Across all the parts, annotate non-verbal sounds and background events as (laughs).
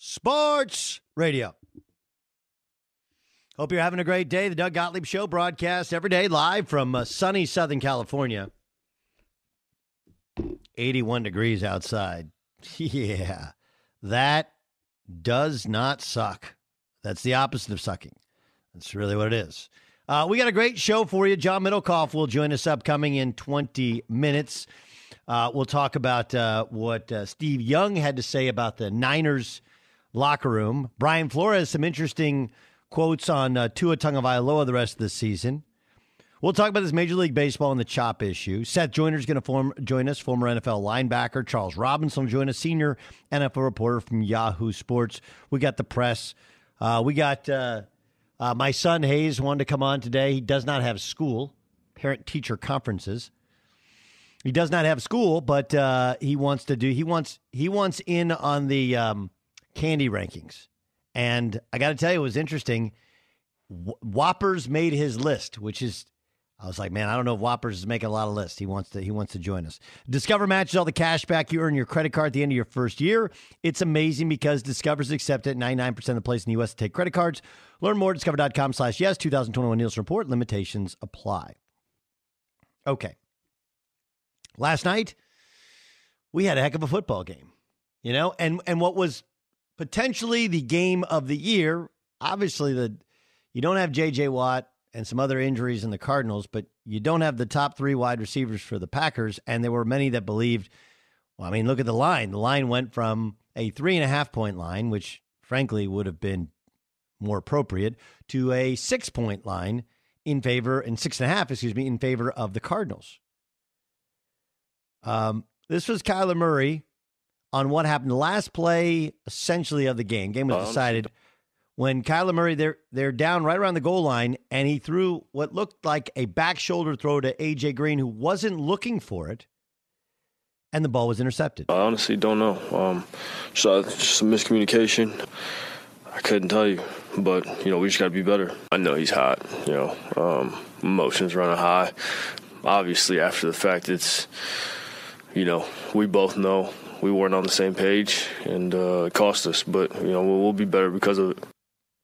Sports Radio. Hope you're having a great day. The Doug Gottlieb Show broadcast every day live from uh, sunny Southern California. 81 degrees outside. (laughs) Yeah, that does not suck. That's the opposite of sucking. That's really what it is. Uh, we got a great show for you. John Middlekauff will join us upcoming in 20 minutes. Uh, we'll talk about uh, what uh, Steve Young had to say about the Niners locker room. Brian Flores, some interesting quotes on uh, Tua Tagovailoa the rest of the season. We'll talk about this Major League Baseball and the chop issue. Seth Joyner is going to join us, former NFL linebacker. Charles Robinson will join us, senior NFL reporter from Yahoo Sports. We got the press. Uh, we got uh, uh, my son Hayes wanted to come on today. He does not have school, parent teacher conferences. He does not have school, but uh, he wants to do. He wants he wants in on the um, candy rankings, and I got to tell you, it was interesting. Whoppers made his list, which is I was like, man, I don't know if Whoppers is making a lot of lists. He wants to he wants to join us. Discover matches all the cash back you earn your credit card at the end of your first year. It's amazing because Discover's accepted 99% of the place in the U.S. to take credit cards. Learn more at discover.com slash yes. 2021 Nielsen Report. Limitations apply. Okay. Last night, we had a heck of a football game. You know, and and what was potentially the game of the year, obviously the you don't have JJ Watt and some other injuries in the Cardinals, but you don't have the top three wide receivers for the Packers. And there were many that believed, well, I mean, look at the line. The line went from a three and a half point line, which frankly would have been more appropriate, to a six point line in favor, and six and a half, excuse me, in favor of the Cardinals. Um, this was Kyler Murray on what happened the last play, essentially, of the game. Game was decided when Kyler Murray they're they're down right around the goal line, and he threw what looked like a back shoulder throw to AJ Green, who wasn't looking for it, and the ball was intercepted. I honestly don't know. Um, just, just some miscommunication. I couldn't tell you, but you know we just got to be better. I know he's hot. You know, um, emotions running high. Obviously, after the fact, it's you know we both know we weren't on the same page, and uh, it cost us. But you know we'll, we'll be better because of it.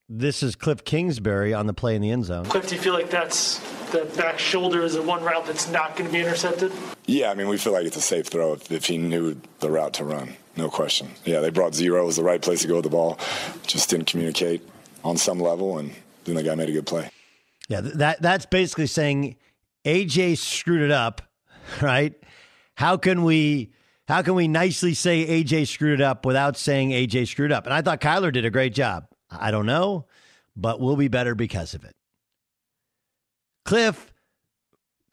This is Kliff Kingsbury on the play in the end zone. Kliff, do you feel like that's the back shoulder is the one route that's not going to be intercepted? Yeah, I mean, we feel like it's a safe throw if, if he knew the route to run. No question. Yeah, they brought zero. It was the right place to go with the ball. Just didn't communicate on some level, and then the guy made a good play. Yeah, that that's basically saying AJ screwed it up, (laughs) right? How can we how can we nicely say AJ screwed it up without saying AJ screwed up? And I thought Kyler did a great job. I don't know, but we'll be better because of it. Kliff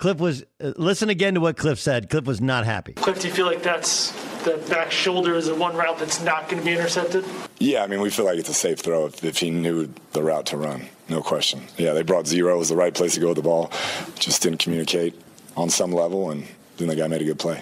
Kliff was uh, listen again to what Kliff said. Kliff was not happy. Kliff, do you feel like that's the back shoulder is the one route that's not going to be intercepted? Yeah, I mean, we feel like it's a safe throw if, if he knew the route to run. No question. Yeah, they brought zero. It was the right place to go with the ball. Just didn't communicate on some level, and then the guy made a good play.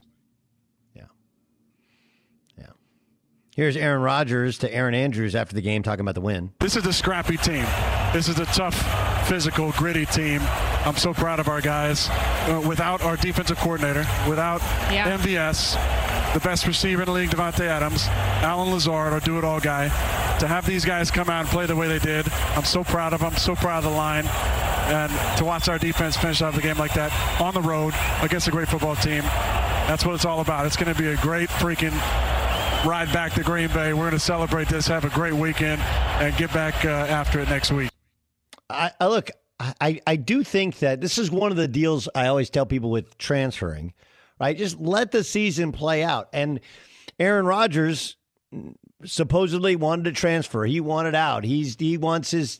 Here's Aaron Rodgers to Erin Andrews after the game talking about the win. This is a scrappy team. This is a tough, physical, gritty team. I'm so proud of our guys. Uh, without our defensive coordinator, without Yeah. MVS, the best receiver in the league, Davante Adams, Allen Lazard, our do-it-all guy, to have these guys come out and play the way they did, I'm so proud of them. So proud of the line. And to watch our defense finish off the game like that on the road against a great football team, that's what it's all about. It's going to be a great freaking ride back to Green Bay. We're going to celebrate this, have a great weekend, and get back uh, after it next week. I, I look, I, I do think that this is one of the deals I always tell people with transferring, right? Just let the season play out. And Aaron Rodgers supposedly wanted to transfer. He wanted out. He's he wants his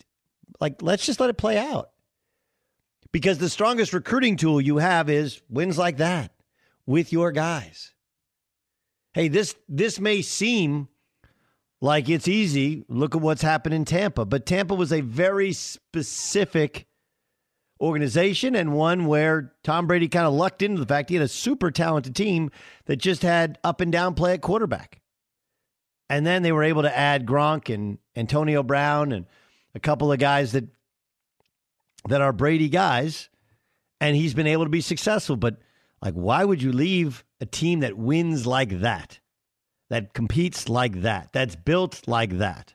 like let's just let it play out. Because the strongest recruiting tool you have is wins like that with your guys. Hey, this this may seem like it's easy. Look at what's happened in Tampa. But Tampa was a very specific organization and one where Tom Brady kind of lucked into the fact he had a super talented team that just had up and down play at quarterback. And then they were able to add Gronk and Antonio Brown and a couple of guys that that are Brady guys. And he's been able to be successful. But like, why would you leave a team that wins like that? that competes like that, that's built like that.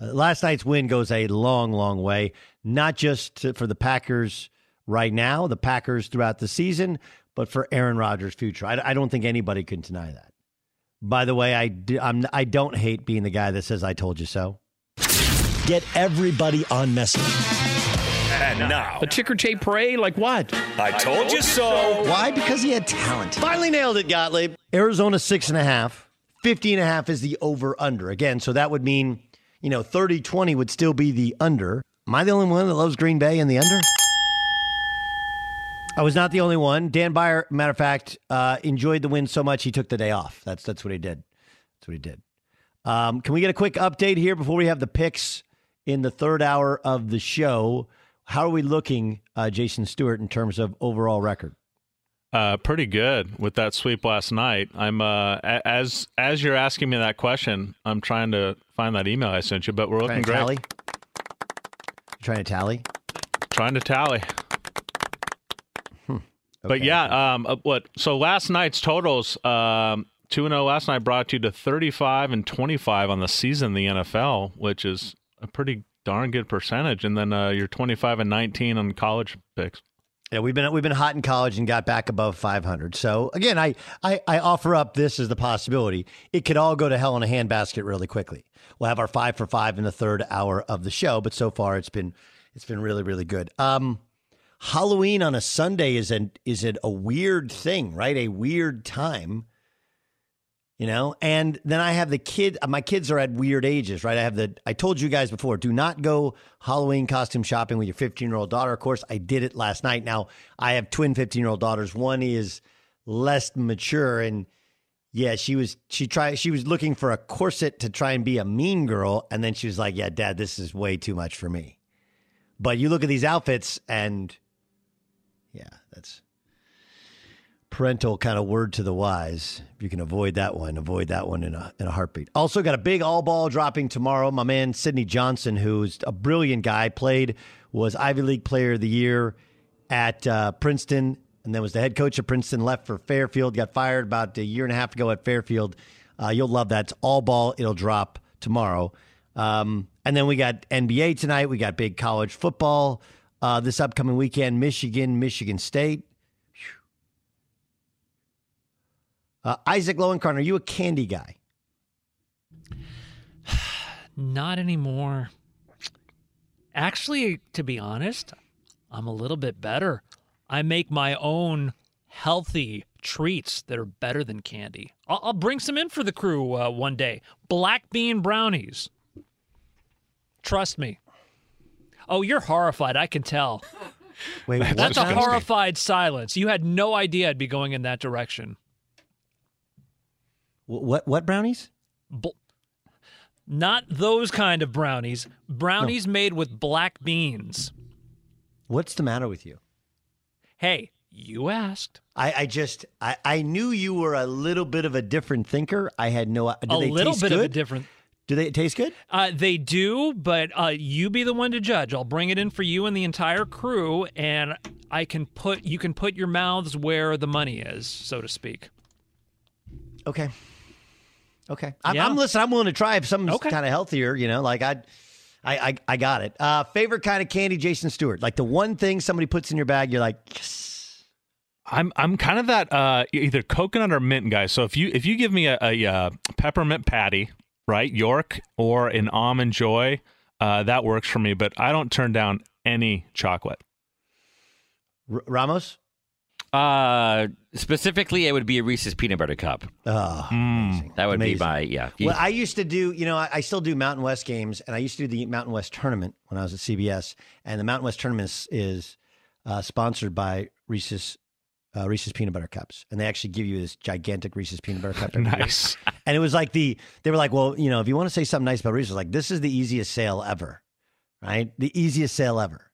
Uh, last night's win goes a long, long way, not just to, for the Packers right now, the Packers throughout the season, but for Aaron Rodgers' future. I, I don't think anybody can deny that. By the way, I, do, I'm, I don't hate being the guy that says, I told you so. Get everybody on message. And now, A ticker tape parade? Like what? I told you so. Why? Because he had talent. Finally nailed it, Gottlieb. Arizona six and a half. 50 and a half is the over under. Again, so that would mean, you know, 30 20 would still be the under. Am I the only one that loves Green Bay and the under? I was not the only one. Dan Byer, matter of fact, uh, enjoyed the win so much he took the day off. That's that's what he did. That's what he did. Um, can we get a quick update here before we have the picks in the third hour of the show? How are we looking, uh, Jason Stewart, in terms of overall record? Uh, pretty good with that sweep last night. I'm uh, as as you're asking me that question, I'm trying to find that email I sent you, but we're looking Trying to great. trying to tally? Trying to tally. But yeah, um, uh, what? So last night's totals, um, two and zero last night brought you to thirty five and twenty five on the season in the NFL, which is a pretty darn good percentage. And then uh, you're twenty five and nineteen on college picks. Yeah, we've been we've been hot in college and got back above 500. So again, I, I I offer up this as the possibility. It could all go to hell in a handbasket really quickly. We'll have our five for five in the third hour of the show, but so far it's been it's been really really good. Um, Halloween on a Sunday is an is it a weird thing, right? A weird time. You know, and then I have the kid. My kids are at weird ages, right? I have the. I told you guys before, do not go Halloween costume shopping with your 15 year old daughter. Of course, I did it last night. Now I have twin 15 year old daughters. One is less mature, and yeah, she was. She tried. She was looking for a corset to try and be a mean girl, and then she was like, "Yeah, Dad, this is way too much for me." But you look at these outfits, and yeah, that's parental kind of word to the wise. If you can avoid that one, avoid that one in a in a heartbeat. Also got a big all ball dropping tomorrow. My man Sidney Johnson, who's a brilliant guy, played was Ivy League Player of the Year at uh, Princeton, and then was the head coach of Princeton. Left for Fairfield, got fired about a year and a half ago at Fairfield. Uh, you'll love that. It's all ball. It'll drop tomorrow. Um, and then we got NBA tonight. We got big college football uh, this upcoming weekend. Michigan, Michigan State. Uh, Isaac Lowenkron, are you a candy guy? (sighs) Not anymore. Actually, to be honest, I'm a little bit better. I make my own healthy treats that are better than candy. I'll, I'll bring some in for the crew uh, one day. Black bean brownies. Trust me. Oh, you're horrified. I can tell. Wait, That's a horrified silence. You had no idea I'd be going in that direction. What what brownies? Not those kind of brownies. Brownies made with black beans. What's the matter with you? Hey, you asked. I, I just I, I knew you were a little bit of a different thinker. I had no. Do a they little bit good? of a different. Do they taste good? Uh, they do, but uh, you be the one to judge. I'll bring it in for you and the entire crew, and I can put you can put your mouths where the money is, so to speak. Okay. Okay. I'm, Yeah. I'm listen. I'm willing to try if something's Okay. kind of healthier. You know, like I, I, I, I got it. Uh, favorite kind of candy, Jason Stewart. Like the one thing somebody puts in your bag, you're like, yes. I'm I'm kind of that uh, either coconut or mint guy. So if you if you give me a, a, uh peppermint patty, right, York, or an almond joy, uh, that works for me. But I don't turn down any chocolate. R- Ramos. Uh, specifically, it would be a Reese's peanut butter cup. Oh, that would Amazing. be my yeah. Well, I used to do, you know, I, I still do Mountain West games, and I used to do the Mountain West tournament when I was at CBS. And the Mountain West tournament is, is uh, sponsored by Reese's uh, Reese's peanut butter cups, and they actually give you this gigantic Reese's peanut butter cup. (laughs) year. Nice. And it was like the they were like, well, you know, if you want to say something nice about Reese's, like this is the easiest sale ever, right? The easiest sale ever.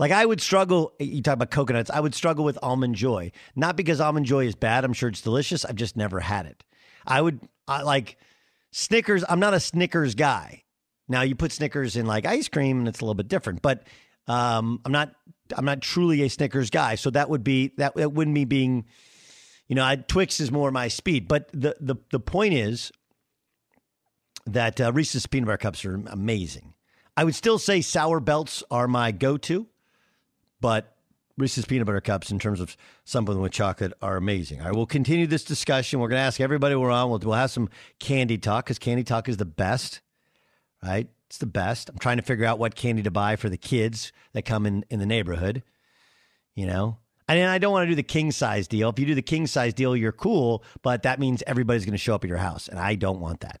Like I would struggle. You talk about coconuts. I would struggle with almond joy, not because almond joy is bad. I'm sure it's delicious. I've just never had it. I would I, like Snickers. I'm not a Snickers guy. Now you put Snickers in like ice cream, and it's a little bit different. But um, I'm not. I'm not truly a Snickers guy. So that would be that. That wouldn't be being. You know, I, Twix is more my speed. But the the the point is that uh, Reese's peanut butter cups are amazing. I would still say sour belts are my go-to, but Reese's peanut butter cups, in terms of something with chocolate, are amazing. All right, we'll continue this discussion. We're going to ask everybody we're on. We'll, we'll have some candy talk because candy talk is the best, right? It's the best. I'm trying to figure out what candy to buy for the kids that come in in the neighborhood. You know, and I don't want to do the king size deal. If you do the king size deal, you're cool, but that means everybody's going to show up at your house, and I don't want that.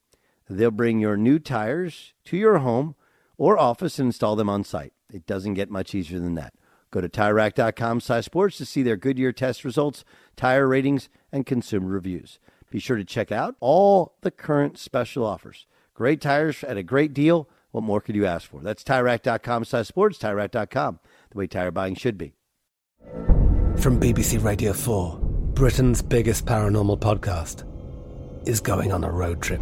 They'll bring your new tires to your home or office and install them on site. It doesn't get much easier than that. Go to TireRack.com slash sports to see their Goodyear test results, tire ratings, and consumer reviews. Be sure to check out all the current special offers. Great tires at a great deal. What more could you ask for? That's TireRack.com slash sports, TireRack.com, the way tire buying should be. From BBC Radio 4, Britain's biggest paranormal podcast is going on a road trip.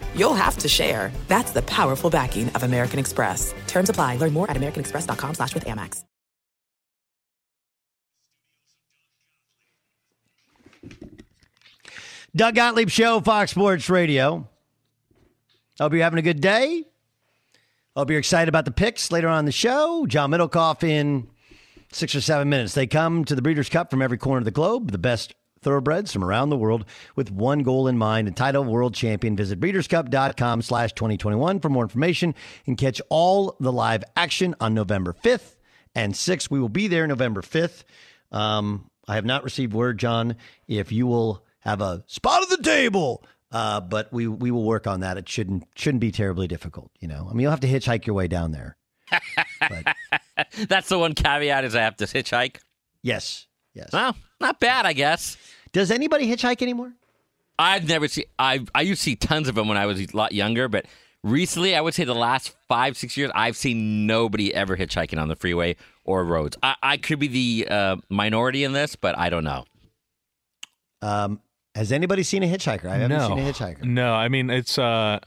you'll have to share. That's the powerful backing of American Express. Terms apply. Learn more at americanexpress.com slash with Amex. Doug Gottlieb Show, Fox Sports Radio. Hope you're having a good day. Hope you're excited about the picks later on the show. John Middlekauff in six or seven minutes. They come to the Breeders' Cup from every corner of the globe, the best thoroughbreds from around the world with one goal in mind, a title world champion. Visit breederscup.com slash 2021 for more information and catch all the live action on November 5th and 6th. We will be there November 5th. Um, I have not received word, John, if you will have a spot at the table. Uh, but we we will work on that. It shouldn't shouldn't be terribly difficult. You know, I mean, you'll have to hitchhike your way down there. (laughs) That's the one caveat is I have to hitchhike. Yes. Yes. Well, not bad, I guess. Does anybody hitchhike anymore? I've never seen. I I used to see tons of them when I was a lot younger, but recently, I would say the last five six years, I've seen nobody ever hitchhiking on the freeway or roads. I, I could be the uh, minority in this, but I don't know. Um, has anybody seen a hitchhiker? I haven't no. seen a hitchhiker. No, I mean it's uh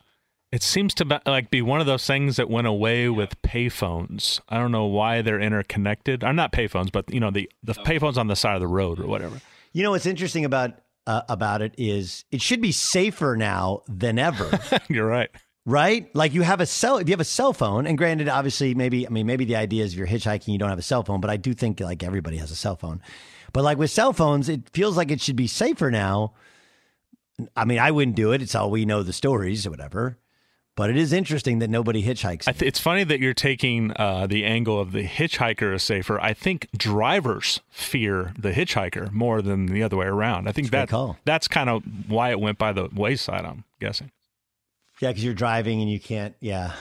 it seems to be, like be one of those things that went away with payphones. I don't know why they're interconnected. Or not payphones, but you know the the payphones on the side of the road or whatever. You know what's interesting about uh, about it is it should be safer now than ever. (laughs) You're right. Right? Like you have a cell if you have a cell phone, and granted, obviously maybe I mean maybe the idea is if you're hitchhiking you don't have a cell phone, but I do think like everybody has a cell phone. But like with cell phones, it feels like it should be safer now. I mean, I wouldn't do it. It's all we know the stories or whatever. But it is interesting that nobody hitchhikes. Th- it's funny that you're taking uh, the angle of the hitchhiker is safer. I think drivers fear the hitchhiker more than the other way around. I think That's that that's kind of why it went by the wayside. I'm guessing. Yeah, because you're driving and you can't. Yeah,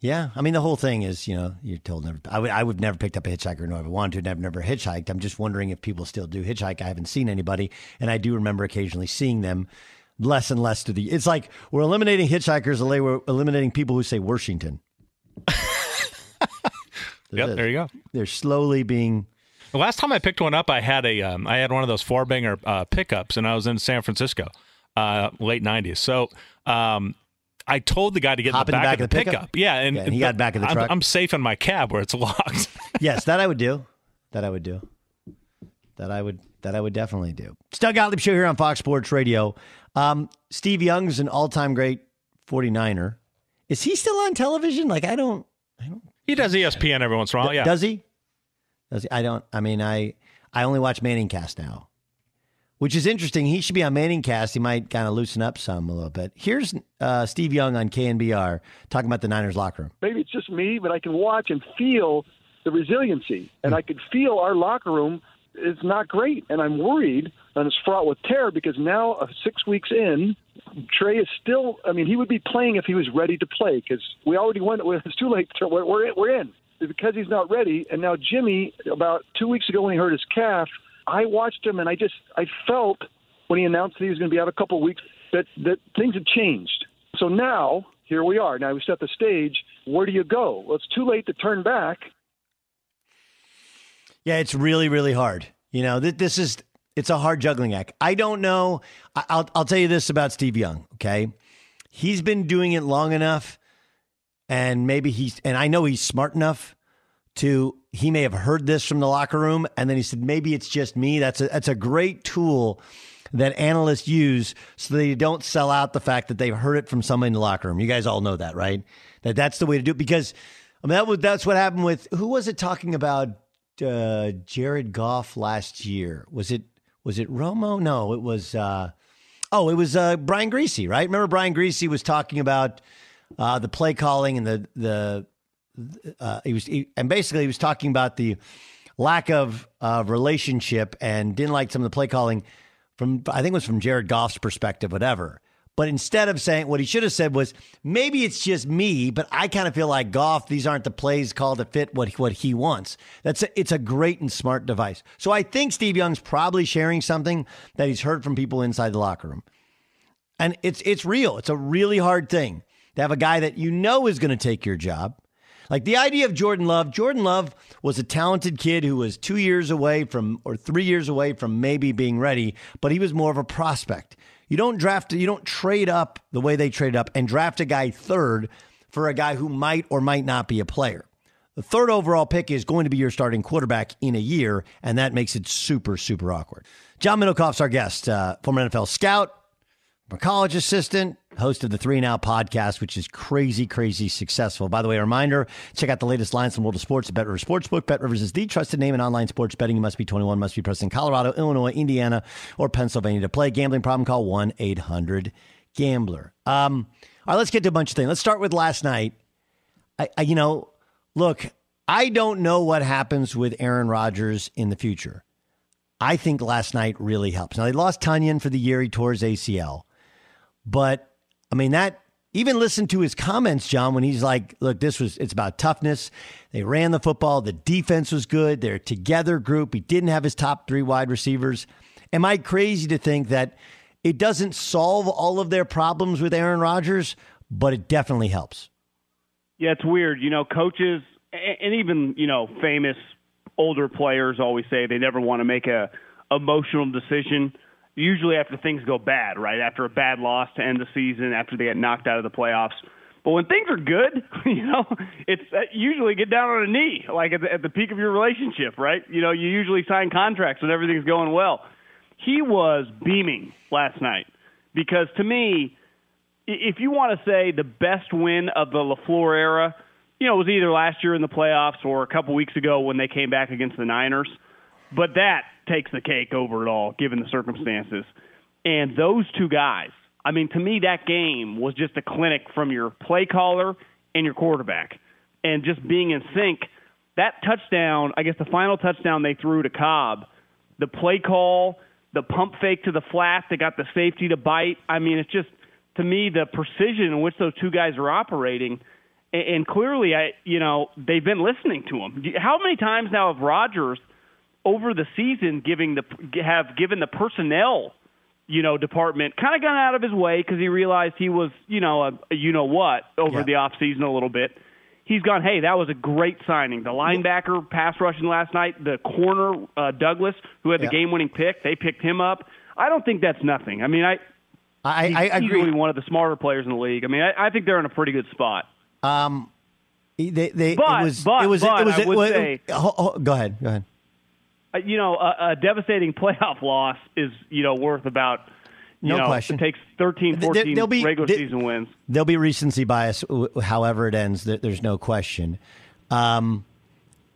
yeah. I mean, the whole thing is, you know, you're told never. I would, I would never picked up a hitchhiker, nor ever wanted to. I've never hitchhiked. I'm just wondering if people still do hitchhike. I haven't seen anybody, and I do remember occasionally seeing them. Less and less to the. It's like we're eliminating hitchhikers, the we're eliminating people who say Washington. (laughs) Yep, there you go. They're slowly being. The last time I picked one up, I had a um, I had one of those four banger uh, pickups, and I was in San Francisco, uh, late '90s. So um, I told the guy to get Hop in the back, of the pickup. Yeah, and, Yeah, and he got back of the I'm, truck. I'm safe in my cab where it's (laughs) locked. yes, that I would do. That I would do. That I would. That I would definitely do. It's Doug Gottlieb Show here on Fox Sports Radio. Um, Steve Young's an all time great 49er. Is he still on television? Like, I don't. I don't. He does ESPN every once in a while. Yeah. Does he? Does he? I don't. I mean, I I only watch Manning Cast now, which is interesting. He should be on Manning Cast. He might kind of loosen up some a little bit. Here's uh, Steve Young on KNBR talking about the Niners locker room. maybe it's just me, but I can watch and feel the resiliency, and I could feel our locker room is not great, and I'm worried, and it's fraught with terror because now, uh, six weeks in, Trey is still. I mean, he would be playing if he was ready to play because we already went. (laughs) It's too late. We're we're in because he's not ready, and now Jimmy, about two weeks ago when he hurt his calf, I watched him, and I just I felt when he announced that he was going to be out a couple of weeks that that things had changed. So now here we are. Now we set the stage. Where do you go? Well, it's too late to turn back. Yeah, it's really, really hard. You know, th- this is it's a hard juggling act. I don't know. I- I'll I'll tell you this about Steve Young. Okay, he's been doing it long enough, and maybe he's and I know he's smart enough to he may have heard this from the locker room, and then he said maybe it's just me. That's a that's a great tool that analysts use so they don't sell out the fact that they've heard it from somebody in the locker room. You guys all know that, right? That that's the way to do it because I mean that was that's what happened with who was it talking about uh, Jared Goff last year? Was it was it Romo? No, it was uh, oh, it was uh, Brian Griese, right? Remember Brian Griese was talking about uh, the play calling and the the uh, he was he, and basically he was talking about the lack of uh, relationship and didn't like some of the play calling from I think it was from Jared Goff's perspective, whatever. But instead of saying what he should have said was maybe it's just me, but I kind of feel like Goff. These aren't the plays called to fit what what he wants. That's a, it's a great and smart device. So I think Steve Young's probably sharing something that he's heard from people inside the locker room, and it's it's real. It's a really hard thing to have a guy that you know is going to take your job. Like the idea of Jordan Love, Jordan Love was a talented kid who was two years away from, or three years away from maybe being ready, but he was more of a prospect. You don't draft, you don't trade up the way they traded up and draft a guy third for a guy who might or might not be a player. The third overall pick is going to be your starting quarterback in a year, and that makes it super, super awkward. John Middlekauff's our guest, uh, former NFL scout, a college assistant, host of the Three and Out podcast, which is crazy, crazy successful. By the way, a reminder check out the latest lines from World of Sports at Bet Sportsbook. Bet Rivers is the trusted name in online sports betting. You must be 21, must be present in Colorado, Illinois, Indiana, or Pennsylvania to play. Gambling problem, call 1 800 Gambler. Um, all right, let's get to a bunch of things. Let's start with last night. I, I, you know, look, I don't know what happens with Aaron Rodgers in the future. I think last night really helps. Now, they lost Tonyan for the year. He tore his ACL. But I mean, that even listen to his comments, John, when he's like, look, this was, it's about toughness. They ran the football. The defense was good. They're a together group. He didn't have his top three wide receivers. Am I crazy to think that it doesn't solve all of their problems with Aaron Rodgers, but it definitely helps? Yeah, it's weird. You know, coaches and even, you know, famous older players always say they never want to make a emotional decision usually after things go bad, right? After a bad loss to end the season, after they get knocked out of the playoffs. But when things are good, (laughs) you know, it's uh, usually get down on a knee, like at the, at the peak of your relationship, right? You know, you usually sign contracts when everything's going well. He was beaming last night because to me, if you want to say the best win of the LaFleur era, you know, it was either last year in the playoffs or a couple weeks ago when they came back against the Niners. But that takes the cake over it all, given the circumstances. And those two guys, I mean, to me, that game was just a clinic from your play caller and your quarterback. And just being in sync, that touchdown, I guess the final touchdown they threw to Cobb, the play call, the pump fake to the flat that got the safety to bite. I mean, it's just, to me, the precision in which those two guys are operating. And clearly, I, you know, they've been listening to him. How many times now have Rodgers – over the season giving the have given the personnel you know department kind of gone out of his way because he realized he was you know a, a you know what over Yeah. the off season a little bit he's gone hey that was a great signing the linebacker pass rushing last night the corner uh, douglas who had the Yeah. game winning pick they picked him up i don't think that's nothing i mean i I, he's I agree. easily one of the smarter players in the league i mean i, I think they're in a pretty good spot Um, they, they, But- it was, but- it was, but it was, I would it was- say- ho- ho- go ahead, go ahead. Uh, you know, a, a devastating (laughs) playoff loss is you know worth about you No know question. it takes 13, 14 there'll be- regular season wins. There'll be recency bias, however it ends. There's no question. Um,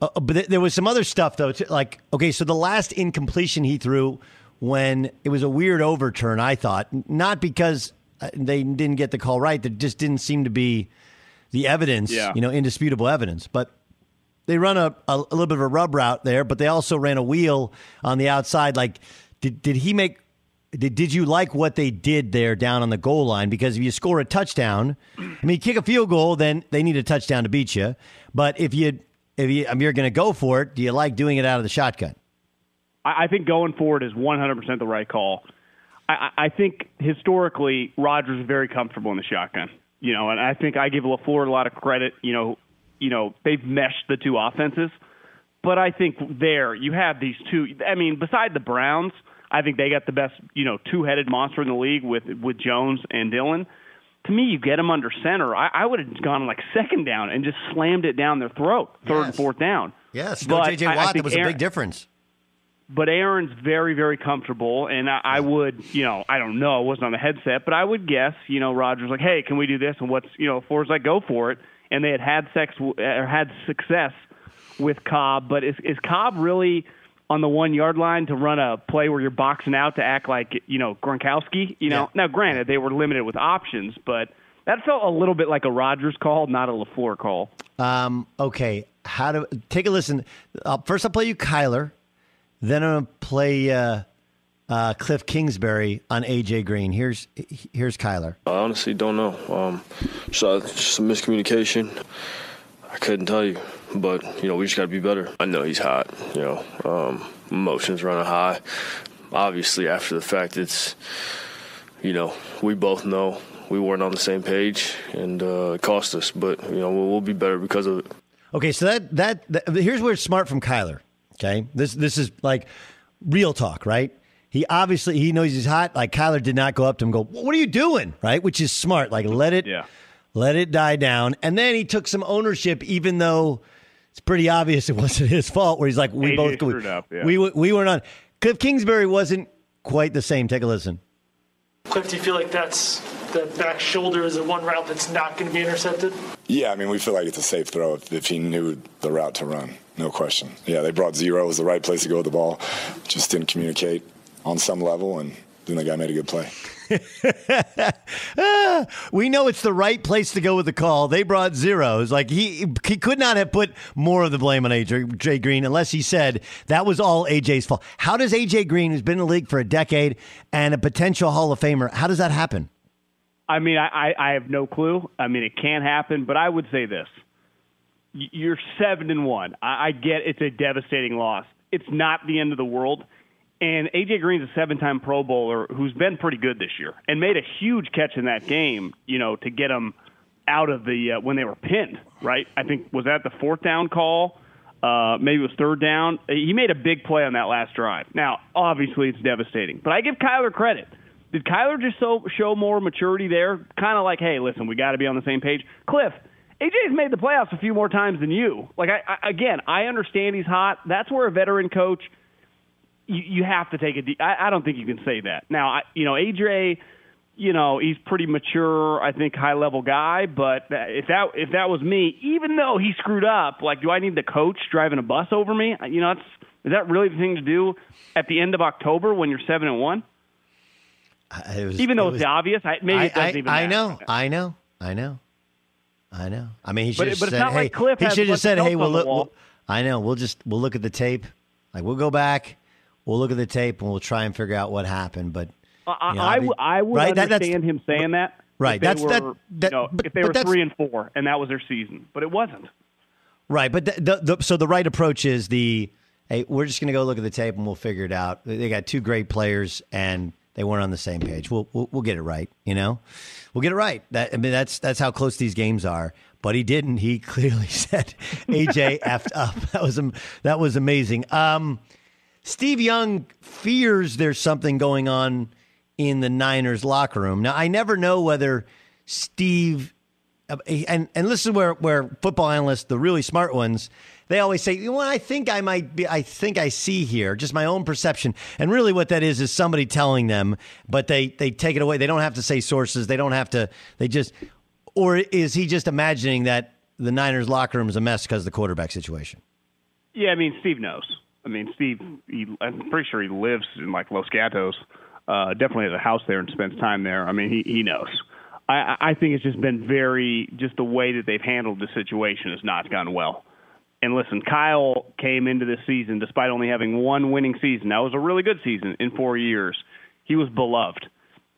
uh, but there was some other stuff though. Too, like, okay, so the last incompletion he threw when it was a weird overturn. I thought not because uh, they didn't get the call right. There just didn't seem to be the evidence, Yeah. you know, indisputable evidence. But they run a, a, a little bit of a rub route there, but they also ran a wheel on the outside. Like, did did he make? Did, did you like what they did there down on the goal line? Because if you score a touchdown, I mean, kick a field goal, then they need a touchdown to beat you. But if you if you if you're going to go for it, do you like doing it out of the shotgun? I, think going forward is 100% the right call. I, I I think historically Rodgers is very comfortable in the shotgun. You know, and I think I give LaFleur a lot of credit. You know, you know they've meshed the two offenses, but I think there you have these two. I mean, beside the Browns, I think they got the best you know two-headed monster in the league with with Jones and Dillon. To me, you get them under center. I, I would have gone like second down and just slammed it down their throat, third and fourth down. Yes, no But JJ I- I Watt. That was a big difference. but Aaron's very, very comfortable, and I, I would, you know, I don't know, it wasn't on the headset, but I would guess, you know, Rodgers like, hey, can we do this? And what's, you know, Flores like, go for it, and they had had sex or had success with Cobb, but is is Cobb really on the one yard line to run a play where you're boxing out to act like, you know, Gronkowski? You know, now granted they were limited with options, but that felt a little bit like a Rodgers call, not a LaFleur call. Um, okay, how to take a listen. Uh, first, I'll play you Kyler. Then I'm gonna play uh, uh, Kliff Kingsbury on AJ Green. Here's here's Kyler. I honestly don't know. Um, so just some miscommunication. I couldn't tell you, but you know we just got to be better. I know he's hot. You know, um, emotions running high. Obviously, after the fact, it's you know we both know we weren't on the same page, and uh, it cost us. But you know we'll, we'll be better because of it. Okay, so that, that that here's where it's smart from Kyler. Okay, this this is like real talk, right? He obviously he knows he's hot. Like Kyler did not go up to him, and go, "What are you doing?" Right, which is smart. Like let it yeah. let it die down, and then he took some ownership, even though it's pretty obvious it (laughs) wasn't his fault. Where he's like, "We AJ both screwed up, yeah. we we weren't on." Kliff Kingsbury wasn't quite the same. Take a listen. Kliff, do you feel like that's the back shoulder is the one route that's not going to be intercepted? Yeah, I mean, we feel like it's a safe throw if, if he knew the route to run. No question. Yeah, they brought zero. It was the right place to go with the ball. Just didn't communicate on some level, and then the guy made a good play. (laughs) We know it's the right place to go with the call. They brought zeros. Like he he could not have put more of the blame on AJ Jay Green unless he said that was all AJ's fault. How does AJ Green, who's been in the league for a decade and a potential Hall of Famer, how does that happen? I mean, I, I, I have no clue. I mean, it can happen, but I would say this: you're seven and one. I, I get it's a devastating loss. It's not the end of the world. And AJ Green's a seven-time Pro Bowler who's been pretty good this year and made a huge catch in that game. You know, to get them out of the uh, when they were pinned. Right? I think was that the fourth down call. Uh, maybe it was third down. He made a big play on that last drive. Now, obviously, it's devastating, but I give Kyler credit. Did Kyler just so, show more maturity there? Kind of like, hey, listen, we got to be on the same page. Kliff, AJ's made the playoffs a few more times than you. Like, I, I again, I understand he's hot. That's where a veteran coach, you, you have to take a. De- I, I don't think you can say that. Now, I, you know, AJ, you know, he's pretty mature. I think high level guy. But if that if that was me, even though he screwed up, like, do I need the coach driving a bus over me? You know, that's is that really the thing to do at the end of October when you're seven and one? It was- even though it it's obvious, I, maybe I, it doesn't I- even. I matter. know, I know, I know, I know. I mean, he should it- have but said, "Hey." like Kliff he should have said, "Hey, we'll look." We'll, I know. We'll just we'll look at the tape. Like we'll go back, we'll look at the tape, and we'll try and figure out what happened. But I, you know, I, I mean- I would right, that- understand him saying that. Right, that's- were, that- you know, but- if they were three and four and that was their season, but it wasn't. Right, but the, the, the, so the right approach is the hey, we're just going to go look at the tape and we'll figure it out. They got two great players and they weren't on the same page. We'll we'll, we'll get it right, you know. We'll get it right. That I mean, that's that's how close these games are. But he didn't. He (laughs) clearly said AJ effed up. That was that was amazing. Um, Steve Young fears there's something going on in the Niners locker room. Now I never know whether Steve and and this is where where football analysts, the really smart ones, they always say, "Well, I think I might be. I think I see here, just my own perception." And really, what that is is somebody telling them, but they they take it away. They don't have to say sources. They don't have to. They just, or is he just imagining that the Niners locker room is a mess because of the quarterback situation? Yeah, I mean, Steve knows. I mean, Steve, he, I'm pretty sure he lives in like Los Gatos. Uh, definitely has a house there and spends time there. I mean, he he knows. I, I think it's just been very just the way that they've handled the situation has not gone well. And listen, Kyle came into this season despite only having one winning season. That was a really good season in four years. He was beloved,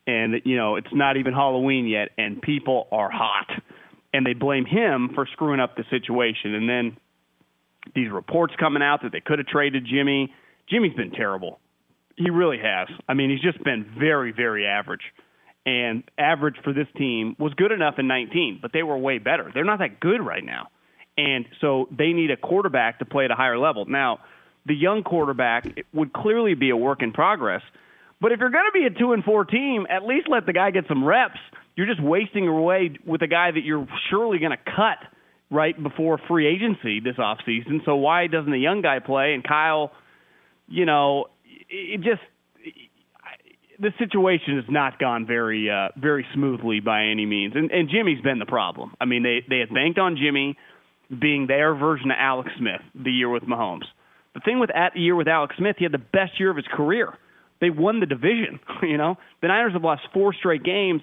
and you know it's not even Halloween yet, and people are hot, and they blame him for screwing up the situation. And then these reports coming out that they could have traded Jimmy. Jimmy's been terrible. He really has. I mean, he's just been very, very average. And average for this team was good enough in 19, but they were way better. They're not that good right now. And so they need a quarterback to play at a higher level. Now, the young quarterback would clearly be a work in progress. But if you're going to be a 2 and 4 team, at least let the guy get some reps. You're just wasting away with a guy that you're surely going to cut right before free agency this offseason. So why doesn't the young guy play? And Kyle, you know, it just the situation has not gone very uh, very smoothly by any means. And, and Jimmy's been the problem. I mean, they they had banked on Jimmy being their version of Alex Smith the year with Mahomes. The thing with that year with Alex Smith, he had the best year of his career. They won the division. (laughs) You know, the Niners have lost four straight games,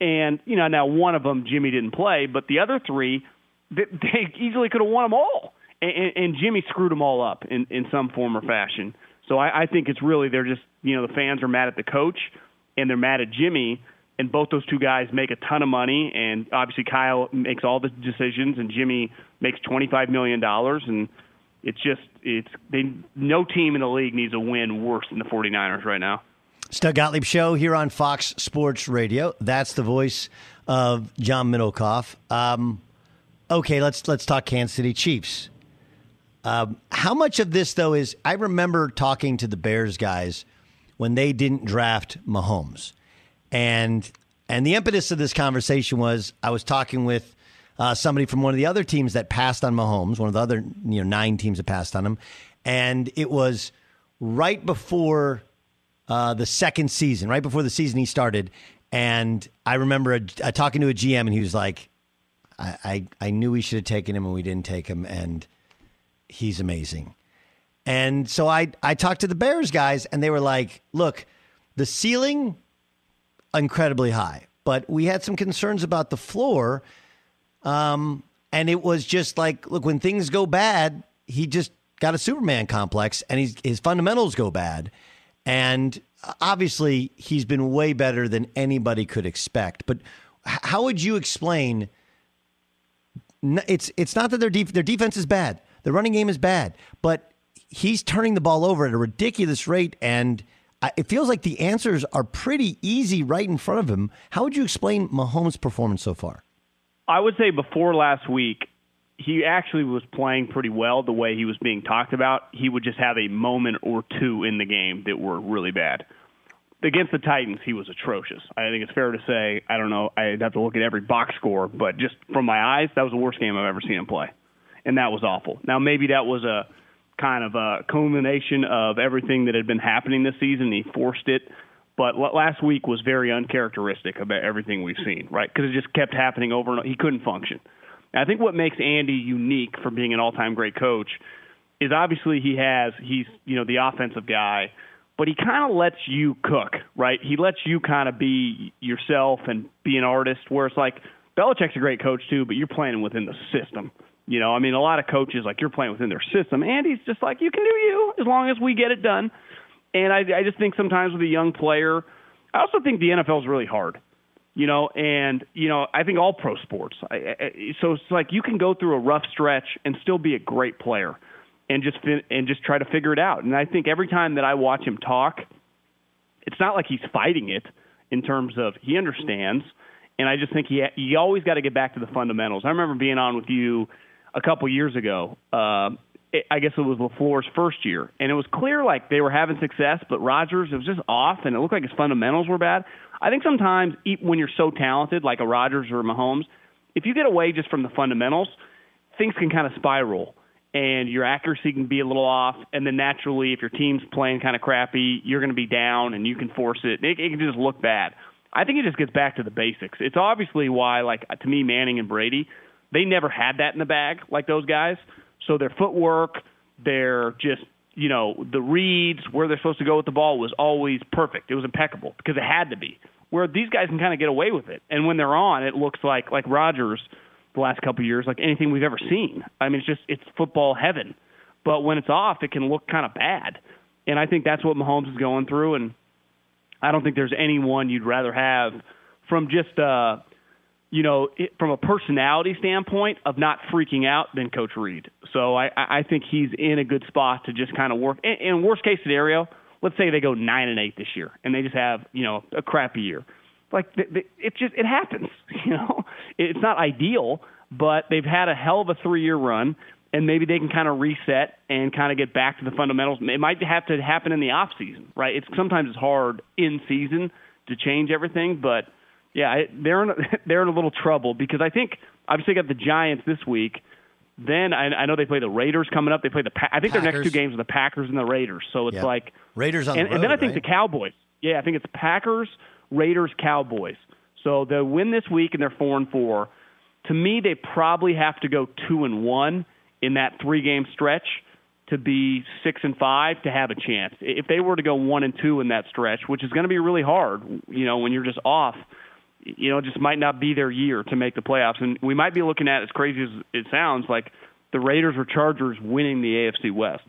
and you know now one of them Jimmy didn't play, but the other three they, easily could have won them all. And, and, Jimmy screwed them all up in in some form or fashion. So I, I think it's really they're just you know the fans are mad at the coach and they're mad at Jimmy, and both those two guys make a ton of money, and obviously Kyle makes all the decisions, and Jimmy makes twenty five million dollars, and it's just it's they no team in the league needs a win worse than the 49ers right now. Doug Gottlieb show here on Fox Sports Radio. That's the voice of John Middlekauff. Um, okay, let's let's talk Kansas City Chiefs. Um, how much of this, though, is I remember talking to the Bears guys when they didn't draft Mahomes, and and the impetus of this conversation was I was talking with uh, somebody from one of the other teams that passed on Mahomes, one of the other you know nine teams that passed on him, and it was right before uh, the second season, right before the season he started, and I remember a, a, talking to a GM, and he was like, I, I, I knew we should have taken him, and we didn't take him, and he's amazing. And so I I talked to the Bears guys and they were like, "Look, the ceiling incredibly high, but we had some concerns about the floor." Um and it was just like, look, when things go bad, he just got a Superman complex and he's, his fundamentals go bad. And obviously, he's been way better than anybody could expect. But how would you explain? It's it's not that their def- their defense is bad. The running game is bad, but he's turning the ball over at a ridiculous rate, and it feels like the answers are pretty easy right in front of him. How would you explain Mahomes' performance so far? I would say before last week, he actually was playing pretty well the way he was being talked about. He would just have a moment or two in the game that were really bad. Against the Titans, he was atrocious. I think it's fair to say, I don't know, I'd have to look at every box score, but just from my eyes, that was the worst game I've ever seen him play and that was awful. Now maybe that was a kind of a culmination of everything that had been happening this season. He forced it, but last week was very uncharacteristic about everything we've seen, right? Because it just kept happening over and over. He couldn't function. I think what makes Andy unique for being an all-time great coach is obviously he has he's you know the offensive guy, but he kind of lets you cook, right? He lets you kind of be yourself and be an artist. Where it's like Belichick's a great coach too, but you're playing within the system. You know, I mean, a lot of coaches like you're playing within their system. Andy's just like you can do you as long as we get it done. And I, I just think sometimes with a young player, I also think the NFL is really hard. You know, and you know, I think all pro sports. I, I, so it's like you can go through a rough stretch and still be a great player, and just fin- and just try to figure it out. And I think every time that I watch him talk, it's not like he's fighting it in terms of he understands. And I just think he he always got to get back to the fundamentals. I remember being on with you a couple years ago. Uh, it, I guess it was LaFleur's first year, and it was clear like they were having success, but Rodgers it was just off, and it looked like his fundamentals were bad. I think sometimes when you're so talented, like a Rodgers or a Mahomes, if you get away just from the fundamentals, things can kind of spiral and your accuracy can be a little off. And then naturally, if your team's playing kind of crappy, you're going to be down and you can force it. It, it can just look bad. I think it just gets back to the basics. It's obviously why, like to me, Manning and Brady, they never had that in the bag like those guys. So their footwork, their just you know the reads, where they're supposed to go with the ball was always perfect. It was impeccable because it had to be. Where these guys can kind of get away with it, and when they're on, it looks like like Rodgers the last couple of years, like anything we've ever seen. I mean, it's just it's football heaven. But when it's off, it can look kind of bad. And I think that's what Mahomes is going through. And I don't think there's anyone you'd rather have from just uh, you know, it, from a personality standpoint of not freaking out than Coach Reid. So I, I think he's in a good spot to just kind of work. In, in worst case scenario, let's say they go nine and eight this year, and they just have you know a crappy year. Like the, the, it just it happens. (laughs) You know, it's not ideal, but they've had a hell of a three year run. And maybe they can kind of reset and kind of get back to the fundamentals. It might have to happen in the off season, right? It's sometimes it's hard in season to change everything, but yeah, they're in, (laughs) they're in a little trouble because I think obviously got the Giants this week. Then I, I know they play the Raiders coming up. They play the pa- I think Packers. their next two games are the Packers and the Raiders. So it's like Raiders on and, the road, and then I think right? the Cowboys. Yeah, I think it's Packers, Raiders, Cowboys. So they'll win this week and they're four and four. To me, they probably have to go two and one in that three game stretch to be six and five to have a chance. If they were to go one and two in that stretch, which is going to be really hard, you know, when you're just off you know, it just might not be their year to make the playoffs. And we might be looking at, as crazy as it sounds, like the Raiders or Chargers winning the AFC West.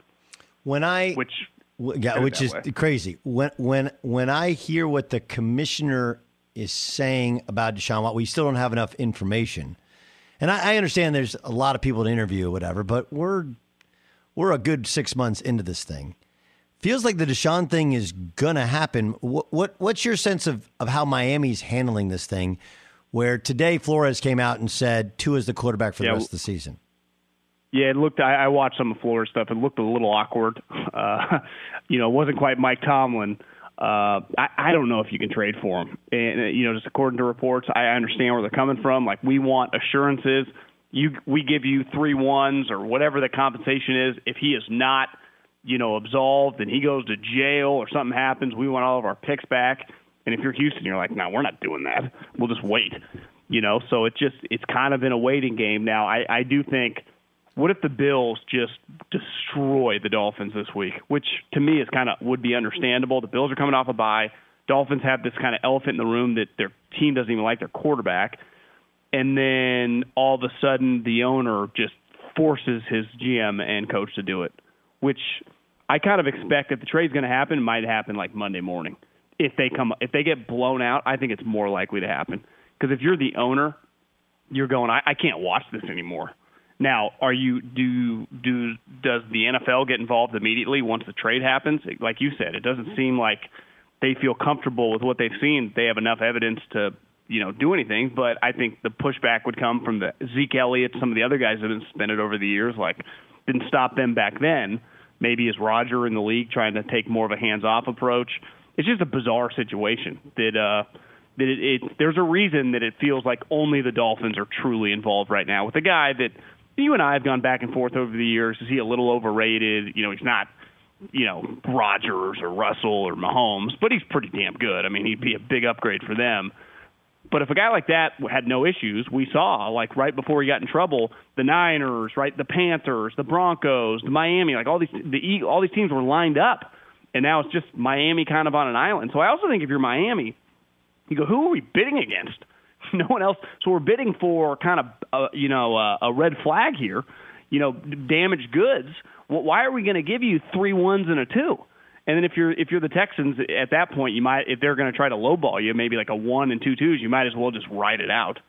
When I which yeah, which is way. crazy. When when when I hear what the commissioner is saying about Deshaun Watson, we still don't have enough information. And I, I understand there's a lot of people to interview or whatever, but we're we're a good six months into this thing. Feels like the Deshaun thing is gonna happen. What, what what's your sense of, of how Miami's handling this thing? Where today Flores came out and said Tua is the quarterback for the rest of the season. Yeah, it looked. I, I watched some of Flores' stuff. It looked a little awkward. (laughs) Uh, you know, it wasn't quite Mike Tomlin. Uh, I, I don't know if you can trade for him. And uh, you know, just according to reports, I understand where they're coming from. Like we want assurances. You, we give you three ones or whatever the compensation is. If he is not, you know, absolved and he goes to jail or something happens, we want all of our picks back. And if you're Houston, you're like, no, we're not doing that. We'll just wait. You know, so it just it's kind of in a waiting game now. I, I do think what if the Bills just destroy the Dolphins this week? Which to me is kind of would be understandable. The Bills are coming off a bye. Dolphins have this kind of elephant in the room that their team doesn't even like their quarterback, and then all of a sudden the owner just forces his GM and coach to do it, which I kind of expect if the trade's going to happen, it might happen like Monday morning. If they come, if they get blown out, I think it's more likely to happen. Because if you're the owner, you're going, I, I can't watch this anymore. Now, are you do do does the NFL get involved immediately once the trade happens? Like you said, it doesn't seem like they feel comfortable with what they've seen. They have enough evidence to you know do anything. But I think the pushback would come from the Zeke Elliott, some of the other guys that have been suspended over the years. Like didn't stop them back then. Maybe is Roger in the league trying to take more of a hands-off approach? It's just a bizarre situation that. uh that it, it there's a reason that it feels like only the Dolphins are truly involved right now with a guy that you and I have gone back and forth over the years. Is he a little overrated? You know, he's not, you know, Rodgers or Russell or Mahomes, but he's pretty damn good. I mean, he'd be a big upgrade for them. But if a guy like that had no issues, we saw like right before he got in trouble, the Niners, right, the Panthers, the Broncos, the Miami, like all these the all these teams were lined up, and now it's just Miami kind of on an island. So I also think if you're Miami, you go, who are we bidding against? (laughs) no one else. So we're bidding for kind of, uh, you know, uh, a red flag here, you know, damaged goods. Well, why are we going to give you three ones and a two? And then if you're if you're the Texans at that point, you might if they're going to try to lowball you, maybe like a one and two twos, you might as well just ride it out.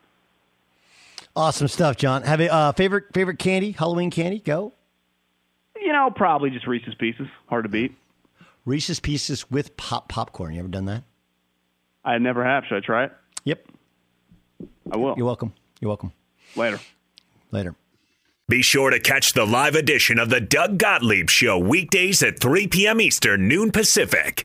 Awesome stuff, John. Have a uh, favorite favorite candy, Halloween candy? Go. You know, probably just Reese's Pieces. Hard to beat. Reese's Pieces with pop popcorn. You ever done that? I never have. Should I try it? Yep. I will. You're welcome. You're welcome. Later. Later. Be sure to catch the live edition of the Doug Gottlieb Show weekdays at 3 p.m. Eastern, noon Pacific.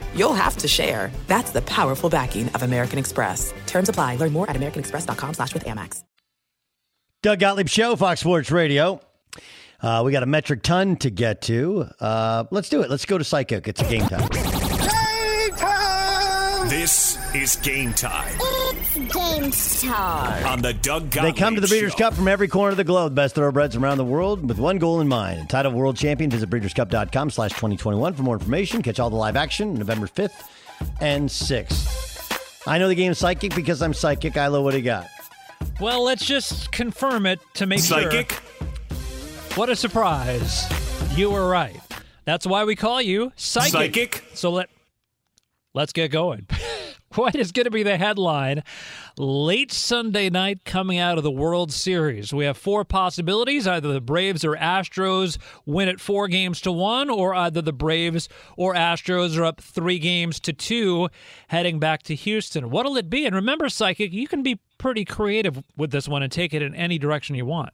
you'll have to share. That's the powerful backing of American Express. Terms apply. Learn more at americanexpress.com slash with Amex. Doug Gottlieb Show, Fox Sports Radio. Uh, we got a metric ton to get to. Uh, let's do it. Let's go to Psychic. It's a game time. This is game time It's game time. on the Doug Gottlieb They come to the Breeders' Show. Cup from every corner of the globe. Best thoroughbreds around the world with one goal in mind. Title World Champion. Visit breederscup.com slash 2021 for more information. Catch all the live action November 5th and 6th. I know the game is Psychic because I'm Psychic. Ilo, what do you got? Well, let's just confirm it to make Psychic? sure. What a surprise. You were right. That's why we call you Psychic. Psychic? So let let's get going. (laughs) what is going to be the headline late Sunday night coming out of the World Series? We have four possibilities. Either the Braves or Astros win it four games to one, or either the Braves or Astros are up three games to two heading back to Houston. What'll it be? And remember, Psychic, you can be pretty creative with this one and take it in any direction you want.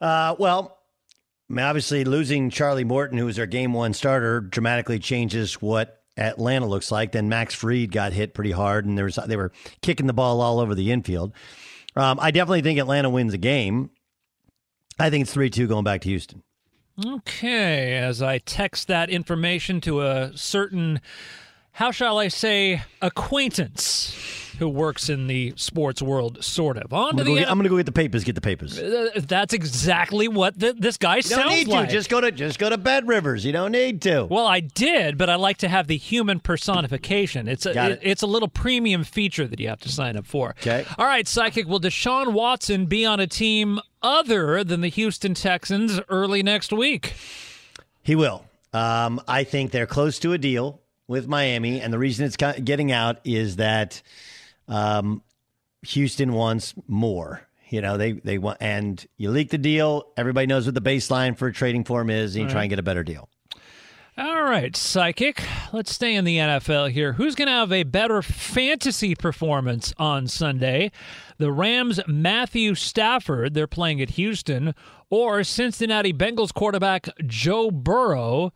Uh, well, obviously, losing Charlie Morton, who was their game one starter, dramatically changes what Atlanta looks like. Then Max Fried got hit pretty hard, and there was they were kicking the ball all over the infield. Um, I definitely think Atlanta wins the game. I think it's three two going back to Houston. Okay, as I text that information to a certain how shall I say, acquaintance who works in the sports world, sort of. On I'm to gonna, go the get, I'm gonna go get the papers. Get the papers. Uh, That's exactly what th- this guy You don't sounds need like. to. Just go to just go to BetRivers. You don't need to. Well, I did, but I like to have the human personification. It's a it. it's a little premium feature that you have to sign up for. Okay. All right, psychic. Will Deshaun Watson be on a team other than the Houston Texans early next week? He will. Um, I think they're close to a deal with Miami, and the reason it's getting out is that um, Houston wants more. You know, they they want, and you leak the deal. Everybody knows what the baseline for a trading form is, and you All try right. and get a better deal. All right, psychic. Let's stay in the NFL here. Who's going to have a better fantasy performance on Sunday? The Rams' Matthew Stafford, they're playing at Houston, or Cincinnati Bengals quarterback Joe Burrow,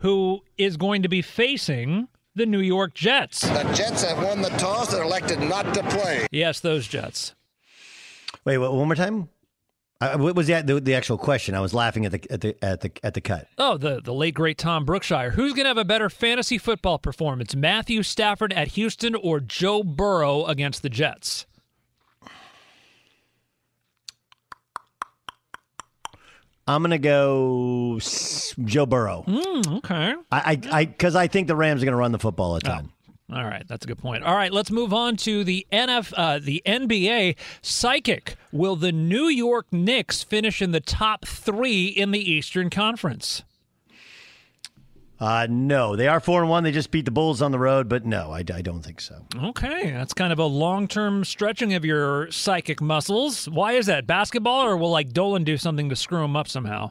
who is going to be facing the New York Jets. The Jets have won the toss and elected not to play. Yes, those Jets. Wait, what, one more time. Uh, what was the, the the actual question? I was laughing at the at the at the at the cut. Oh, the, the late great Tom Brookshier. Who's going to have a better fantasy football performance, Matthew Stafford at Houston or Joe Burrow against the Jets? I'm gonna go Joe Burrow. Mm, okay. I I because I, think the Rams are gonna run the football a ton. All right, that's a good point. All right, let's move on to the NF, uh, the NBA. Psychic, will the New York Knicks finish in the top three in the Eastern Conference? Uh, no, they are four and one. They just beat the Bulls on the road, but no, I, I don't think so. Okay, that's kind of a long-term stretching of your psychic muscles. Why is that? Basketball, or will like Dolan do something to screw him up somehow?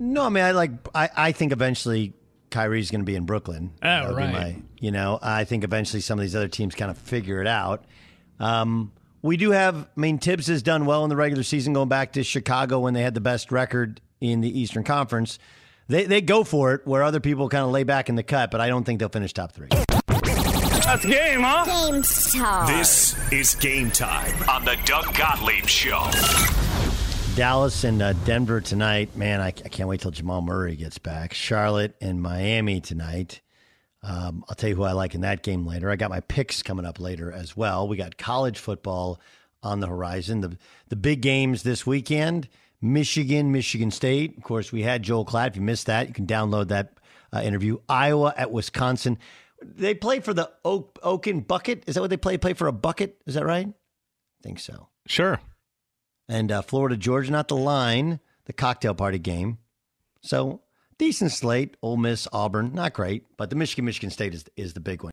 No, I mean I like I, I think eventually Kyrie's going to be in Brooklyn. Oh, That would be right. my- you know, I think eventually some of these other teams kind of figure it out. Um, we do have. I mean, Thibs has done well in the regular season, going back to Chicago when they had the best record in the Eastern Conference. They they go for it where other people kind of lay back in the cut, but I don't think they'll finish top three. That's game, huh? Game time. This is game time on the Doug Gottlieb Show. Dallas and uh, Denver tonight. Man, I, I can't wait till Jamal Murray gets back. Charlotte and Miami tonight. Um, I'll tell you who I like in that game later. I got my picks coming up later as well. We got college football on the horizon. The the big games this weekend: Michigan, Michigan State. Of course, we had Joel Klatt. If you missed that, you can download that uh, interview. Iowa at Wisconsin. They play for the Oak, Oaken Bucket. Is that what they play? Play for a bucket? Is that right? I think so. Sure. And uh, Florida, Georgia, not the line, the cocktail party game. So decent slate. Ole Miss, Auburn, not great, but the Michigan, Michigan State is is the big one.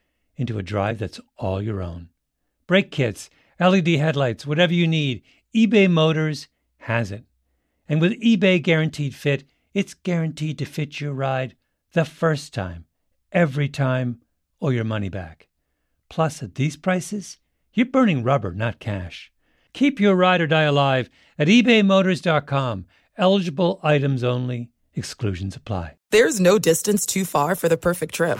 into a drive that's all your own. Brake kits, LED headlights, whatever you need, eBay Motors has it. And with eBay Guaranteed Fit, it's guaranteed to fit your ride the first time, every time, or your money back. Plus, at these prices, you're burning rubber, not cash. Keep your ride or die alive at ebaymotors.com. Eligible items only, exclusions apply. There's no distance too far for the perfect trip.